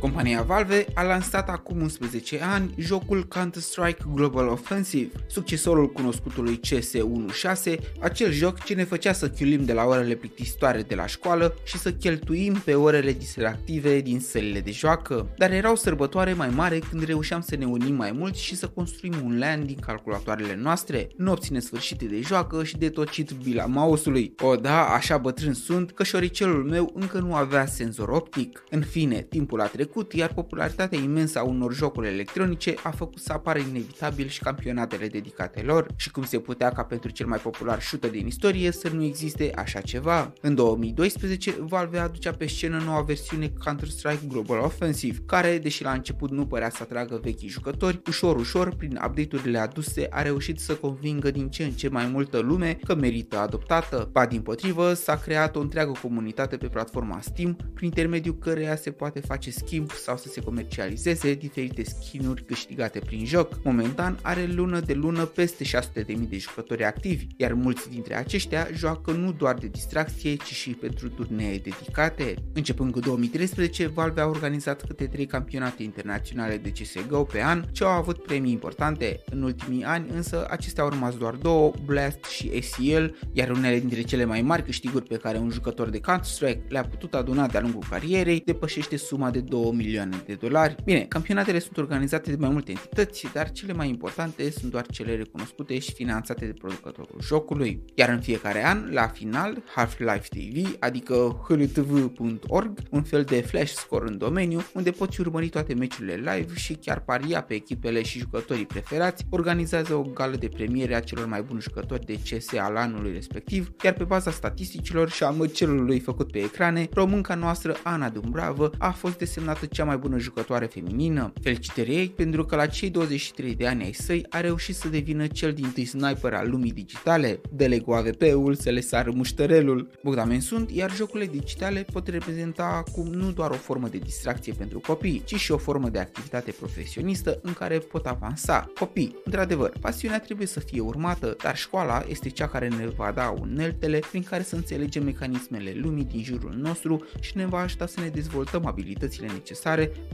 Compania Valve a lansat acum 11 ani jocul Counter-Strike Global Offensive, succesorul cunoscutului CS16, acel joc ce ne făcea să chiulim de la orele plictisitoare de la școală și să cheltuim pe orele distractive din sălile de joacă, dar era o sărbătoare mai mare când reușeam să ne unim mai mult și să construim un LAN din calculatoarele noastre, nopți nesfârșite de joacă și de tocit bila mouse-ului. O da, așa bătrân sunt că șoricelul meu încă nu avea senzor optic. În fine, timpul a trecut, iar popularitatea imensă a unor jocuri electronice a făcut să apară inevitabil și campionatele dedicate lor și cum se putea ca pentru cel mai popular shooter din istorie să nu existe așa ceva. În 2012, Valve aducea pe scenă noua versiune Counter-Strike Global Offensive, care, deși la început nu părea să atragă vechii jucători, ușor ușor, prin update-urile aduse, a reușit să convingă din ce în ce mai multă lume că merită adoptată. Ba din potrivă, s-a creat o întreagă comunitate pe platforma Steam, prin intermediul căreia se poate face schimb sau să se comercializeze diferite skinuri câștigate prin joc. Momentan are lună de lună peste 600.000 de jucători activi, iar mulți dintre aceștia joacă nu doar de distracție, ci și pentru turnee dedicate. Începând cu 2013, Valve a organizat câte 3 campionate internaționale de CSGO pe an, ce au avut premii importante. În ultimii ani însă acestea au rămas doar două, Blast și ACL, iar unele dintre cele mai mari câștiguri pe care un jucător de Counter-Strike le-a putut aduna de-a lungul carierei depășește suma de 2 milioane de dolari. Bine, campionatele sunt organizate de mai multe entități, dar cele mai importante sunt doar cele recunoscute și finanțate de producătorul jocului. Iar în fiecare an, la final, Half-Life TV, adică hltv.org, un fel de flash score în domeniu, unde poți urmări toate meciurile live și chiar paria pe echipele și jucătorii preferați, organizează o gală de premiere a celor mai buni jucători de CS al anului respectiv, iar pe baza statisticilor și a măcelului făcut pe ecrane, românca noastră Ana Dumbravă a fost desemnată cea mai bună jucătoare feminină. Felicitări ei pentru că la cei 23 de ani ai săi a reușit să devină cel din tâi sniper al lumii digitale. Dele cu AVP-ul să le sară mușterelul. Bogdamen sunt, iar jocurile digitale pot reprezenta acum nu doar o formă de distracție pentru copii, ci și o formă de activitate profesionistă în care pot avansa. Copii, într-adevăr, pasiunea trebuie să fie urmată, dar școala este cea care ne va da uneltele prin care să înțelegem mecanismele lumii din jurul nostru și ne va ajuta să ne dezvoltăm abilitățile necesare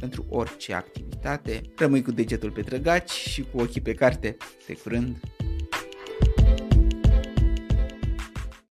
pentru orice activitate. Rămâi cu degetul pe trăgaci și cu ochii pe carte. De curând!